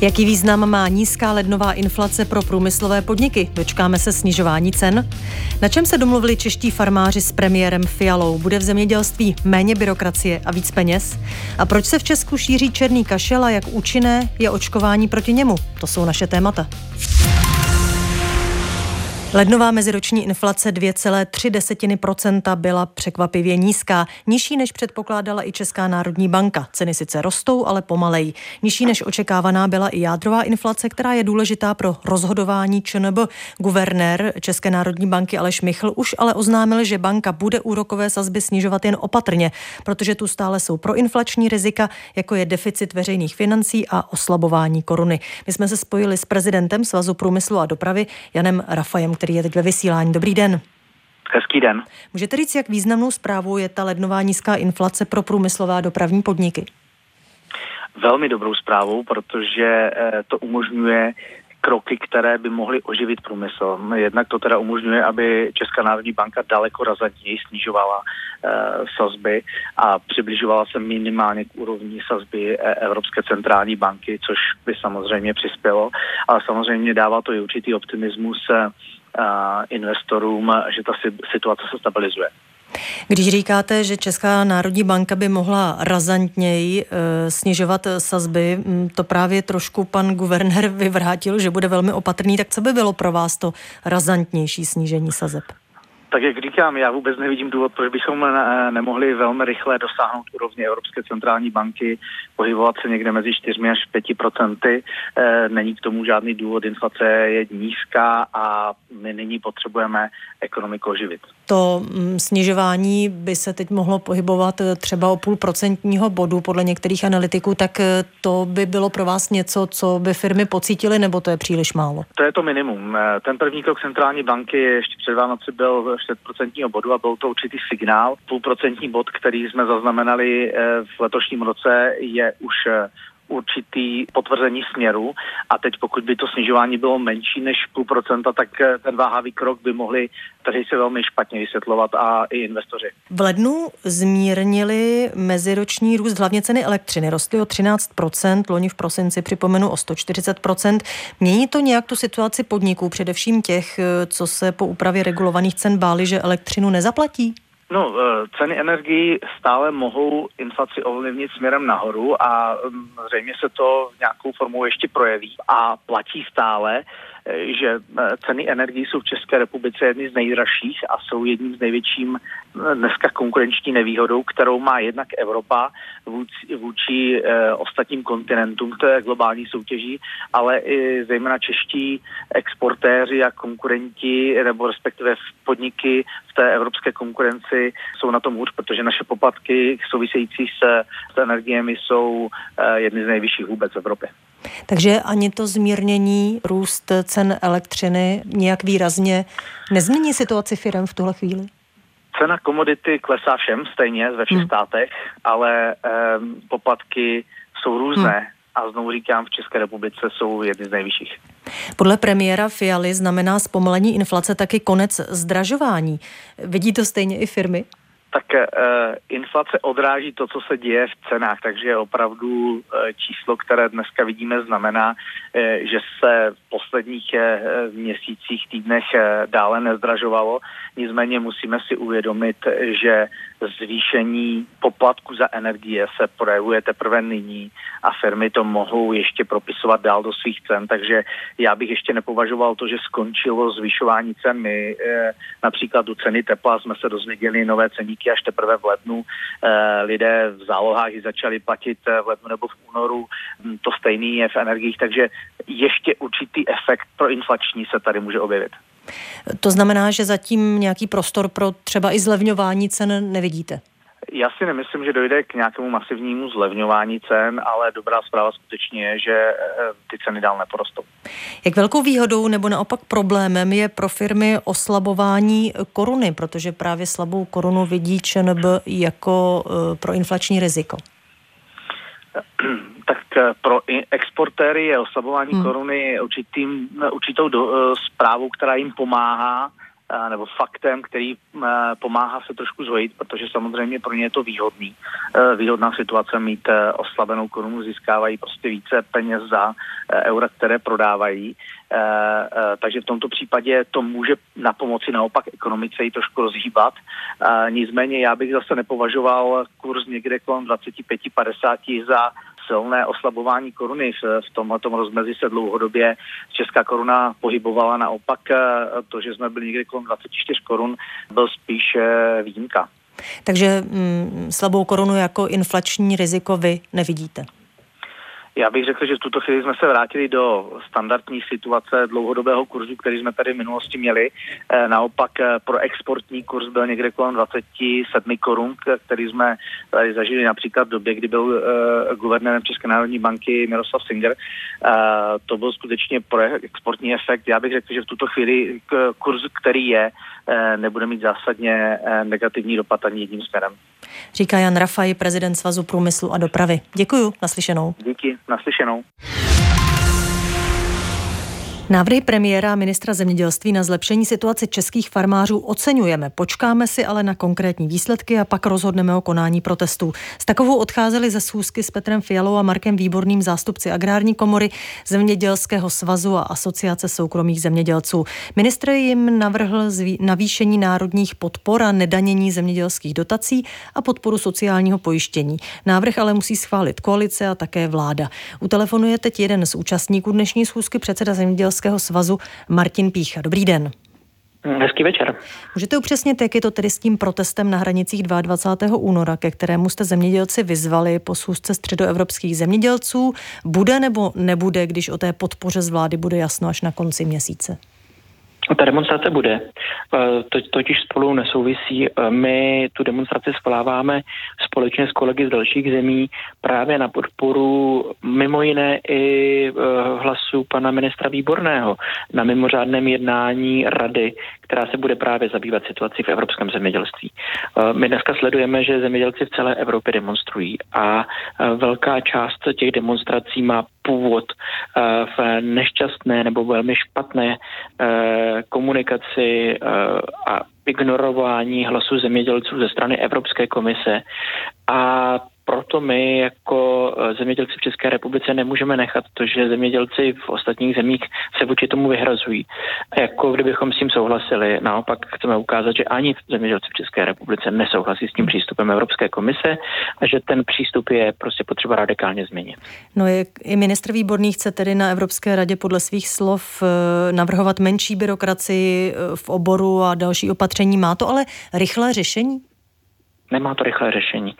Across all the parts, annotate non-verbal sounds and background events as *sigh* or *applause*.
Jaký význam má nízká lednová inflace pro průmyslové podniky? Dočkáme se snižování cen? Na čem se domluvili čeští farmáři s premiérem Fialou? Bude v zemědělství méně byrokracie a víc peněz? A proč se v Česku šíří černý kašel a jak účinné je očkování proti němu? To jsou naše témata. Lednová meziroční inflace 2,3% byla překvapivě nízká, nižší než předpokládala i Česká národní banka. Ceny sice rostou, ale pomalej. Nižší než očekávaná byla i jádrová inflace, která je důležitá pro rozhodování ČNB. Guvernér České národní banky Aleš Michl už ale oznámil, že banka bude úrokové sazby snižovat jen opatrně, protože tu stále jsou proinflační rizika, jako je deficit veřejných financí a oslabování koruny. My jsme se spojili s prezidentem Svazu průmyslu a dopravy Janem Rafajem, který je teď ve vysílání. Dobrý den. Hezký den. Můžete říct, jak významnou zprávou je ta lednová nízká inflace pro průmyslové a dopravní podniky? Velmi dobrou zprávou, protože eh, to umožňuje kroky, které by mohly oživit průmysl. Jednak to teda umožňuje, aby Česká národní banka daleko razantněji snižovala e, sazby a přibližovala se minimálně k úrovni sazby eh, Evropské centrální banky, což by samozřejmě přispělo, ale samozřejmě dává to i určitý optimismus e, investorům, že ta situace se stabilizuje. Když říkáte, že Česká národní banka by mohla razantněji e, snižovat sazby, to právě trošku pan guvernér vyvrátil, že bude velmi opatrný, tak co by bylo pro vás to razantnější snížení sazeb? Tak jak říkám, já vůbec nevidím důvod, proč bychom ne, nemohli velmi rychle dosáhnout úrovně Evropské centrální banky, pohybovat se někde mezi 4 až 5 procenty. E, není k tomu žádný důvod, inflace je nízká a my nyní potřebujeme ekonomiku oživit. To mm, snižování by se teď mohlo pohybovat eh, třeba o půl procentního bodu podle některých analytiků, tak eh, to by bylo pro vás něco, co by firmy pocítily, nebo to je příliš málo? To je to minimum. Ten první krok centrální banky ještě před Vánoci byl 6% bodu a byl to určitý signál. Půlprocentní bod, který jsme zaznamenali eh, v letošním roce, je už eh, určitý potvrzení směru a teď pokud by to snižování bylo menší než půl procenta, tak eh, ten váhavý krok by mohli trhy se velmi špatně vysvětlovat a i investoři. V lednu zmírnili meziroční růst hlavně ceny elektřiny. Rostly o 13%, loni v prosinci připomenu o 140%. Mění to nějak tu situaci podniků, především těch, eh, co se po úpravě regulovaných cen báli, že elektřinu nezaplatí? No, eh, ceny energií stále mohou inflaci ovlivnit směrem nahoru a mm, zřejmě se to nějakou formou ještě projeví a platí stále, že eh, ceny energií jsou v České republice jedny z nejdražších a jsou jedním z největším eh, dneska konkurenční nevýhodou, kterou má jednak Evropa vůči, vůči eh, ostatním kontinentům, to je globální soutěží, ale i zejména čeští exportéři a konkurenti, nebo respektive podniky v té evropské konkurenci jsou na tom hůř, protože naše poplatky související s, s energiemi jsou jedny z nejvyšších vůbec v Evropě. Takže ani to zmírnění růst cen elektřiny nějak výrazně nezmění situaci firm v tuhle chvíli? Cena komodity klesá všem stejně ve všech hmm. státech, ale um, poplatky jsou různé. Hmm. A znovu říkám, v České republice jsou jedny z nejvyšších. Podle premiéra Fialy znamená zpomalení inflace taky konec zdražování. Vidí to stejně i firmy? Tak uh, inflace odráží to, co se děje v cenách, takže opravdu uh, číslo, které dneska vidíme, znamená, uh, že se v posledních uh, měsících, týdnech uh, dále nezdražovalo. Nicméně musíme si uvědomit, že zvýšení poplatku za energie se projevuje teprve nyní a firmy to mohou ještě propisovat dál do svých cen, takže já bych ještě nepovažoval to, že skončilo zvyšování cen. My e, například u ceny tepla jsme se dozvěděli nové ceníky až teprve v lednu. E, lidé v zálohách ji začali platit eh, v lednu nebo v únoru. Hm, to stejný je v energiích, takže ještě určitý efekt pro inflační se tady může objevit. To znamená, že zatím nějaký prostor pro třeba i zlevňování cen nevidíte? Já si nemyslím, že dojde k nějakému masivnímu zlevňování cen, ale dobrá zpráva skutečně je, že eh, ty ceny dál neporostou. Jak velkou výhodou nebo naopak problémem je pro firmy oslabování koruny, protože právě slabou korunu vidí ČNB jako eh, proinflační riziko? *clears throat* tak eh, pro exportéry je oslabování hmm. koruny určitým, určitou do, zprávou, která jim pomáhá nebo faktem, který pomáhá se trošku zhojit, protože samozřejmě pro ně je to výhodný. Výhodná situace mít oslabenou korunu, získávají prostě více peněz za eura, které prodávají. Takže v tomto případě to může na pomoci naopak ekonomice ji trošku rozhýbat. Nicméně já bych zase nepovažoval kurz někde kolem 25-50 za silné oslabování koruny. V, tomhle rozmezi se dlouhodobě česká koruna pohybovala. Naopak eh, to, že jsme byli někdy kolem 24 korun, byl spíš eh, výjimka. Takže mm, slabou korunu jako inflační riziko vy nevidíte? Já bych řekl, že v tuto chvíli jsme se vrátili do standardní situace dlouhodobého kurzu, který jsme tady v minulosti měli. Eh, naopak eh, pro exportní kurz byl někde kolem 27 korun, který jsme tady zažili například v době, kdy byl uh, guvernérem České národní banky Miroslav Singer. To byl skutečně pro exportní efekt. Já bych řekl, že v tuto chvíli kurz, který je, nebude mít zásadně negativní dopad ani jedním směrem. Říká Jan Rafaj, prezident Svazu průmyslu a dopravy. Děkuji, naslyšenou. Díky, naslyšenou. Návrhy premiéra a ministra zemědělství na zlepšení situace českých farmářů oceňujeme. Počkáme si ale na konkrétní výsledky a pak rozhodneme o konání protestů. S takovou odcházeli ze schůzky s Petrem Fialou a Markem Výborným zástupci agrární komory, Zemědělského svazu a Asociace soukromých zemědělců. Ministr jim navrhl navýšení národních podpor a nedanění zemědělských dotací a podporu sociálního pojištění. Návrh ale musí schválit koalice a také vláda. U telefonu je teď jeden z účastníků dnešní schůzky předseda zemědělského zemědělského svazu Martin Pícha. Dobrý den. Hezký večer. Můžete upřesnit, jak je to tedy s tím protestem na hranicích 22. února, ke kterému jste zemědělci vyzvali po schůzce středoevropských zemědělců? Bude nebo nebude, když o té podpoře z vlády bude jasno až na konci měsíce? Ta demonstrace bude, e, to, totiž spolu nesouvisí. E, my tu demonstraci svoláváme společně s kolegy z dalších zemí právě na podporu mimo jiné i e, hlasu pana ministra Výborného na mimořádném jednání rady, která se bude právě zabývat situací v evropském zemědělství. My dneska sledujeme, že zemědělci v celé Evropě demonstrují a velká část těch demonstrací má původ v nešťastné nebo velmi špatné komunikaci eh, a ignorování hlasu zemědělců ze strany Evropské komise. A proto my jako eh, zemědělci v České republice nemůžeme nechat to, že zemědělci v ostatních zemích se vůči tomu vyhrazují. Jako kdybychom s tím souhlasili. Naopak chceme ukázat, že ani zemědělci v České republice nesouhlasí s tím přístupem Evropské komise a že ten přístup je prostě potřeba radikálně změnit. No je, i ministr Výborný chce tedy na Evropské radě podle svých slov eh, navrhovat menší byrokracii eh, v oboru a další opatření. Má to ale rychlé řešení? Nemá to rychlé řešení.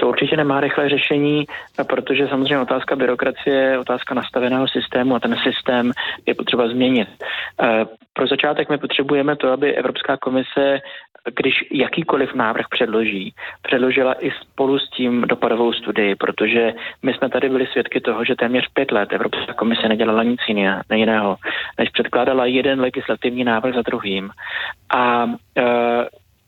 To určitě nemá rychlé řešení, protože samozřejmě otázka byrokracie je otázka nastaveného systému a ten systém je potřeba změnit. Eh, pro začátek my potřebujeme to, aby Evropská komise, když jakýkoliv návrh předloží, předložila i spolu s tím dopadovou studii, protože my jsme tady byli svědky toho, že téměř pět let Evropská komise nedělala nic jiného, než předkládala jeden legislativní návrh za druhým. A e,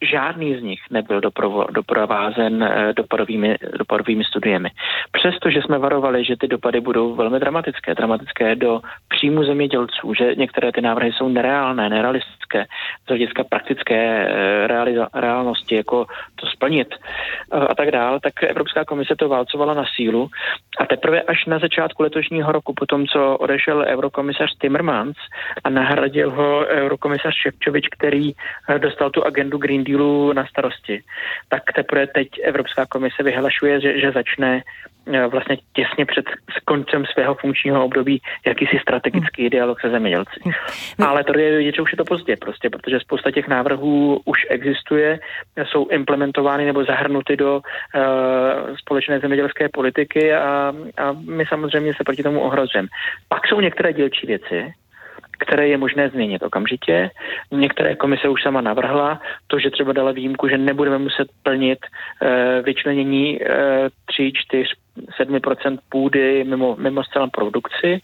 žádný z nich nebyl doprovo, doprovázen eh, dopadovými, dopadovými studiemi. Přestože jsme varovali, že ty dopady budou velmi dramatické, dramatické do příjmu zemědělců, že některé ty návrhy jsou nereálné, nerealistické z hlediska praktické eh, realiza, reálnosti, jako to splnit eh, a tak dál, tak Evropská komise to válcovala na sílu a teprve až na začátku letošního roku, po tom, co odešel eurokomisař Timmermans a nahradil ho eurokomisař Ševčovič, který dostal tu agendu Green Deal Dealu na starosti, tak teprve teď Evropská komise vyhlašuje, že, že začne e, vlastně těsně před koncem svého funkčního období jakýsi strategický hmm. dialog se zemědělci. Hmm. Ale to je vidět, že už je to pozdě prostě, protože spousta těch návrhů už existuje, jsou implementovány nebo zahrnuty do uh, společné zemědělské politiky a, a my samozřejmě se proti tomu ohrozujeme. Pak jsou některé dílčí věci, které je možné změnit okamžitě. Některé komise už sama navrhla to, že třeba dala výjimku, že nebudeme muset plnit e, vyčlenění e, 3, 4, 7% půdy mimo, mimo zcela produkci.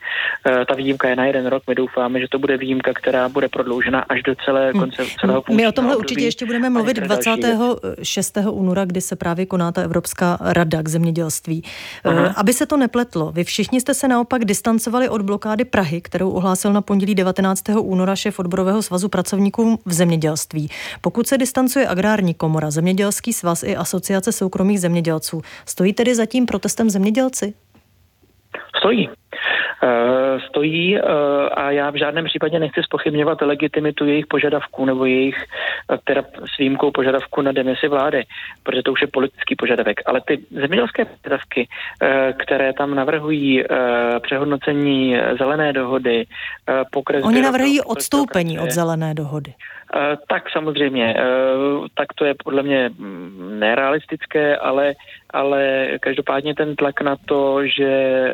Eh, ta výjimka je na jeden rok. My doufáme, že to bude výjimka, která bude prodloužena až do celé hm. konce celého My o tomhle období. určitě ještě budeme mluvit 26. února, kdy se právě koná ta Evropská rada k zemědělství. Aha. Eh, aby se to nepletlo, vy všichni jste se naopak distancovali od blokády Prahy, kterou ohlásil na pondělí 19. února šéf odborového svazu pracovníků v zemědělství. Pokud se distancuje agrární komora, zemědělský svaz i asociace soukromých zemědělců, stojí tedy zatím protestem zemědělci? Stojí. Uh, stojí uh, a já v žádném případě nechci spochybňovat legitimitu jejich požadavků nebo jejich, uh, teda s výjimkou požadavku na demisi vlády, protože to už je politický požadavek. Ale ty zemědělské požadavky, které tam navrhují přehodnocení zelené dohody, pokres... Oni navrhují odstoupení od zelené dohody. Tak samozřejmě, tak to je podle mě mm, nerealistické, ale, ale každopádně ten tlak na to, že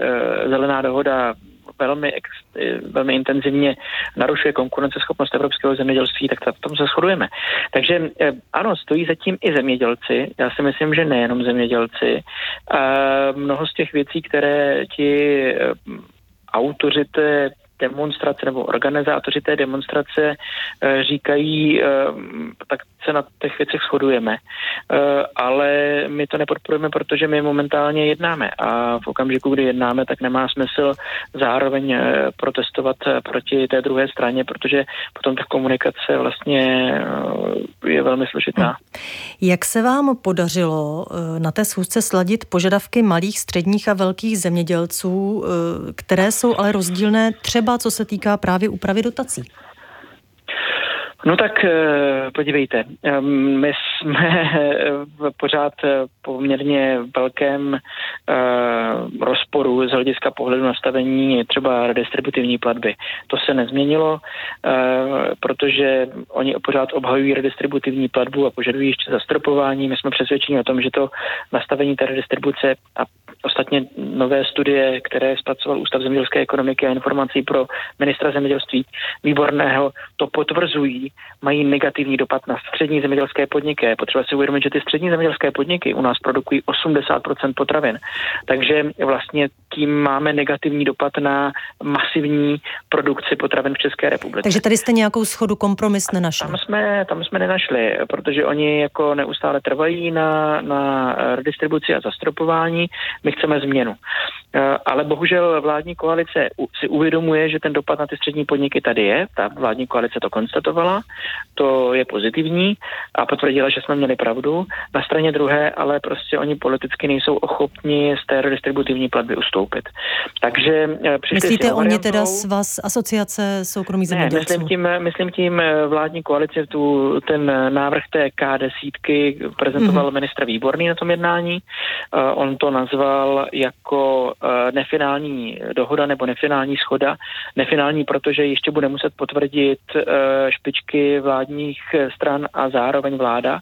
zelená dohoda velmi, velmi intenzivně narušuje konkurenceschopnost evropského zemědělství, tak v tom se shodujeme. Takže eh, ano, stojí zatím i zemědělci. Já si myslím, že nejenom zemědělci. Mnoho z těch věcí, které ti eh, autoři té demonstrace nebo organizátoři té demonstrace eh, říkají, eh, tak se na těch věcech shodujeme, eh, ale my to nepodporujeme, protože my momentálně jednáme a v okamžiku, kdy jednáme, tak nemá smysl zároveň protestovat proti té druhé straně, protože potom ta komunikace vlastně je velmi složitá. Hm. Jak se vám podařilo na té schůzce sladit požadavky malých, středních a velkých zemědělců, které jsou ale rozdílné třeba co se týká právě úpravy dotací? No tak eh, podívejte, my jsme v pořád poměrně velkém eh, rozporu z hlediska pohledu nastavení třeba redistributivní platby. To se nezměnilo, eh, protože oni pořád obhajují redistributivní platbu a požadují ještě zastropování. My jsme přesvědčeni o tom, že to nastavení té redistribuce a ostatně nové studie, které zpracoval Ústav zemědělské ekonomiky a informací pro ministra zemědělství výborného, to potvrzují, mají negativní dopad na střední zemědělské podniky. Potřeba si uvědomit, že ty střední zemědělské podniky u nás produkují 80% potravin. Takže vlastně tím máme negativní dopad na masivní produkci potravin v České republice. Takže tady jste nějakou schodu kompromis nenašli? Tam jsme, tam jsme nenašli, protože oni jako neustále trvají na, na redistribuci a zastropování. My chceme změnu. Eh, ale bohužel vládní koalice si uvědomuje, že ten dopad na ty střední podniky tady je. Ta vládní koalice to konstatovala, to je pozitivní a potvrdila, že jsme měli pravdu. Na straně druhé, ale prostě oni politicky nejsou ochotni z té redistributivní platby ustoupit. Takže eh, Myslíte oni teda z vás asociace soukromých zemědělců? Ne, myslím tím, myslím tím eh, vládní koalice, tu, ten návrh té K10 prezentoval mm-hmm. ministr Výborný na tom jednání. On to nazval jako Eh, nefinální dohoda nebo nefinální schoda. Nefinální, protože ještě bude muset potvrdit eh, špičky vládních stran a zároveň vláda.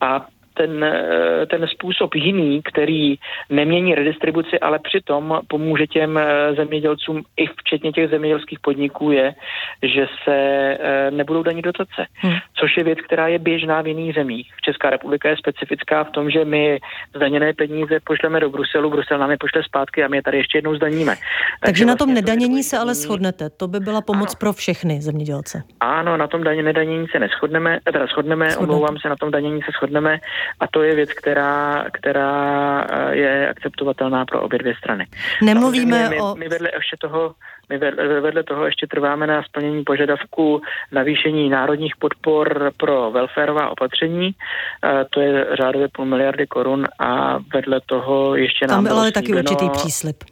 A ten, eh, ten způsob jiný, který nemění redistribuci, ale přitom pomůže těm eh, zemědělcům i včetně těch zemědělských podniků je, že se eh, nebudou danit dotace. Hmm. Což je věc, která je běžná v jiných zemích. Česká republika je specifická v tom, že my zdaněné peníze pošleme do Bruselu, Brusel nám je pošle zpátky a my je tady ještě jednou zdaníme. Takže, Takže na tom vlastně nedanění se ale shodnete. To by byla pomoc ano. pro všechny zemědělce. Ano, na tom daně nedanění se neschodneme, teda shodneme, shodneme, omlouvám se, na tom danění se shodneme a to je věc, která, která eh, je akceptovatelná pro obě dvě strany. Nemluvíme my, o... My vedle ještě toho my vedle toho ještě trváme na splnění požadavku navýšení národních podpor pro welfareová opatření. Eh, to je řádově půl miliardy korun a vedle toho ještě nám Tam byl ale taky určitý příslip.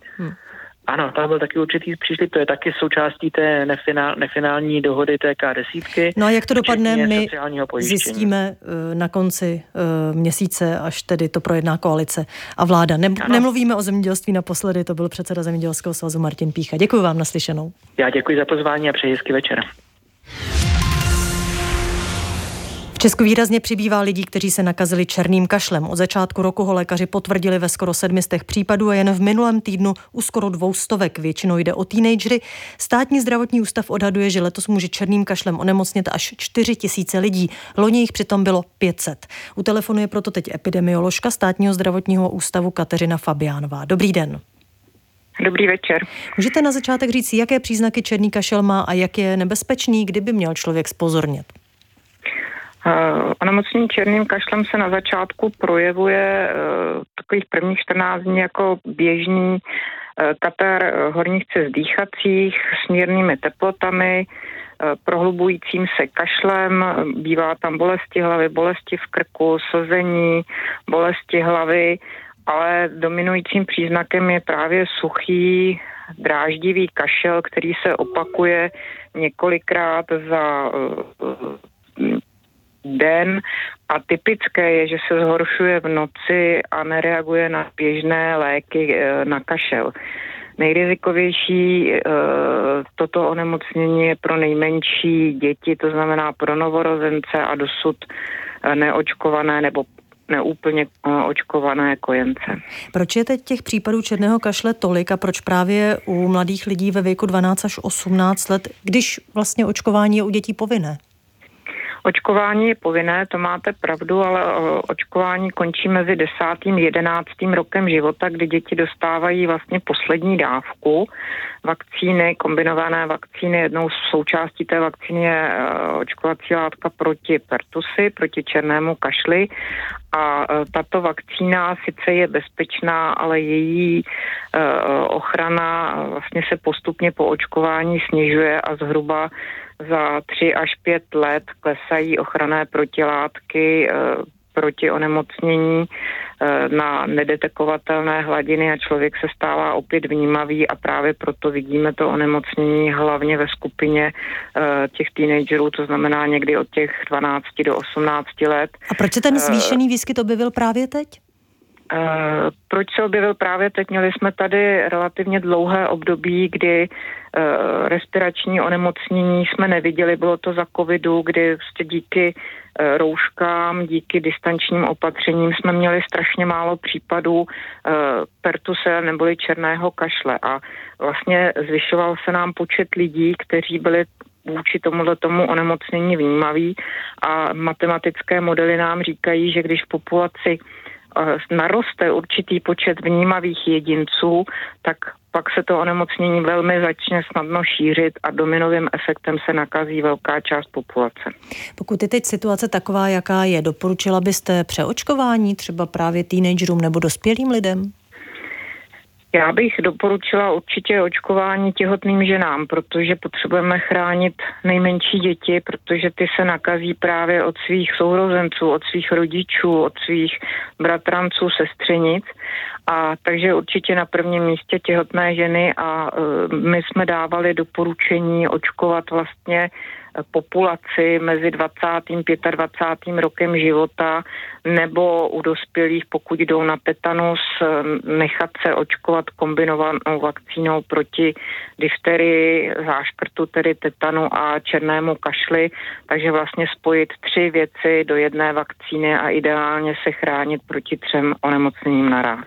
Ano, tam byl taky určitý příslip, to je taky součástí té nefinál, nefinální dohody TK desítky. No a jak to dopadne, my zjistíme eh, na konci eh, měsíce, až tedy to projedná koalice a vláda. Ne, nemluvíme o zemědělství naposledy, to byl předseda Zemědělského svazu Martin Pícha. Děkuji vám naslyšenou. Já děkuji za pozvání a přeji hezký večer. Česku výrazně přibývá lidí, kteří se nakazili černým kašlem. Od začátku roku ho lékaři potvrdili ve skoro sedmistech případů a jen v minulém týdnu u skoro dvou stovek. Většinou jde o teenagery. Státní zdravotní ústav odhaduje, že letos může černým kašlem onemocnit až 4 tisíce lidí. Loni jich přitom bylo 500. U telefonu je proto teď epidemioložka státního zdravotního ústavu Kateřina Fabiánová. Dobrý den. Dobrý večer. Můžete na začátek říct, jaké příznaky černý kašel má a jak je nebezpečný, kdyby měl člověk spozornět? Uh, onemocnění černým kašlem se na začátku projevuje uh, takových prvních 14 dní jako běžný uh, katar horních cest dýchacích s mírnými teplotami, prohlubujícím se kašlem, bývá tam bolesti hlavy, bolesti v krku, sození, bolesti hlavy, ale dominujícím příznakem je právě suchý, dráždivý kašel, který se opakuje několikrát za den a typické je, že se zhoršuje v noci a nereaguje na běžné léky eh, na kašel. Nejrizikovější e, toto onemocnění je pro nejmenší děti, to znamená pro novorozence a dosud eh, neočkované nebo neúplně očkované kojence. Proč je teď těch případů černého kašle tolik a proč právě u mladých lidí ve věku 12 až 18 let, když vlastně očkování je u dětí povinné? Očkování je povinné, to máte pravdu, ale očkování končí mezi 10. a 11. rokem života, kdy děti dostávají vlastně poslední dávku vakcíny, kombinované vakcíny. Jednou z součástí té vakcíny je e, očkovací látka proti pertusy, proti černému kašli a e, tato vakcína sice je bezpečná, ale její e, ochrana vlastně se postupně po očkování snižuje a zhruba za tři až pět let klesají ochranné protilátky eh, proti onemocnění eh, na nedetekovatelné hladiny a člověk se stává opět vnímavý a právě proto vidíme to onemocnění hlavně ve skupině eh, těch teenagerů, to znamená někdy od těch 12 do 18 let. A proč se ten zvýšený výskyt objevil právě teď? Uh, proč se objevil právě teď? Měli jsme tady relativně dlouhé období, kdy uh, respirační onemocnění jsme neviděli. Bylo to za covidu, kdy prostě díky uh, rouškám, díky distančním opatřením jsme měli strašně málo případů pertuse neboli černého kašle a vlastně zvyšoval se nám počet lidí, kteří byli vůči tomuhle tomu onemocnění vnímaví a matematické modely nám říkají, že když v populaci naroste určitý počet vnímavých jedinců, tak pak se to onemocnění velmi začne snadno šířit a dominovým efektem se nakazí velká část populace. Pokud je teď situace taková, jaká je, doporučila byste přeočkování třeba právě teenagerům nebo dospělým lidem? Já bych doporučila určitě očkování těhotným ženám, protože potřebujeme chránit nejmenší děti, protože ty se nakazí právě od svých sourozenců, od svých rodičů, od svých bratranců, sestřenic. A takže určitě na prvním místě těhotné ženy a uh, my jsme dávali doporučení očkovat vlastně populaci mezi 20. a 25. rokem života nebo u dospělých, pokud jdou na tetanus, nechat se očkovat kombinovanou vakcínou proti difterii, záškrtu, tedy tetanu a černému kašli, takže vlastně spojit tři věci do jedné vakcíny a ideálně se chránit proti třem onemocněním naraz.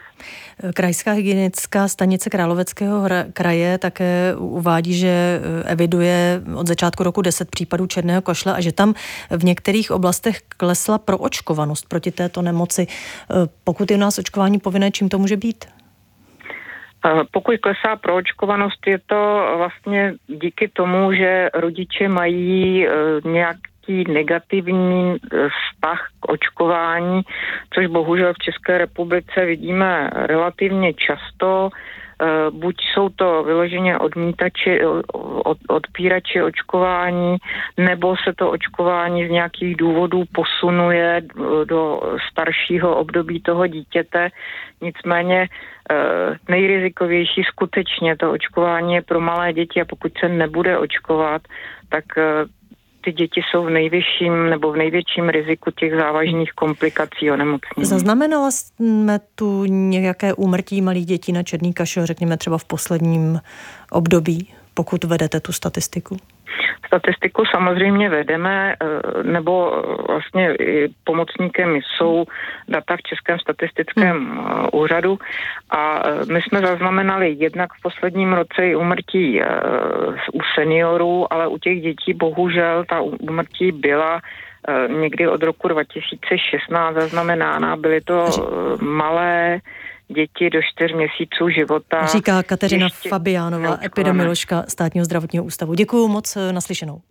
Krajská hygienická stanice Královeckého kraje také uvádí, že eh, eviduje od začátku roku 10 případů černého kašle a že tam v některých oblastech klesla proočkovanost proti této nemoci. Eh, pokud je u nás očkování povinné, čím to může být? Eh, pokud klesá proočkovanost, je to vlastně díky tomu, že rodiče mají nějak nějaký negativní eh, vztah k očkování, což bohužel v České republice vidíme relativně často. Eh, buď jsou to vyloženě odmítači, eh, od, odpírači očkování, nebo se to očkování z nějakých důvodů posunuje do staršího období toho dítěte. Nicméně nejrizikovější skutečně to očkování je pro malé děti a pokud se nebude očkovat, tak ty děti jsou v nejvyšším nebo v největším riziku těch závažných komplikací onemocnění. Zaznamenala jsme tu nějaké úmrtí malých dětí na černý kašel, řekněme třeba v posledním období, pokud vedete tu statistiku? Statistiku samozřejmě vedeme, eh, nebo vlastně pomocníkem jsou data v Českém statistickém hmm. úřadu a my jsme zaznamenali jednak v posledním roce i umrtí u seniorů, ale u těch dětí bohužel ta umrtí byla někdy od roku 2016 zaznamenána. Byly to malé děti do čtyř měsíců života. Říká Kateřina Fabiánová, epidemioložka státního zdravotního ústavu. Děkuji moc naslyšenou.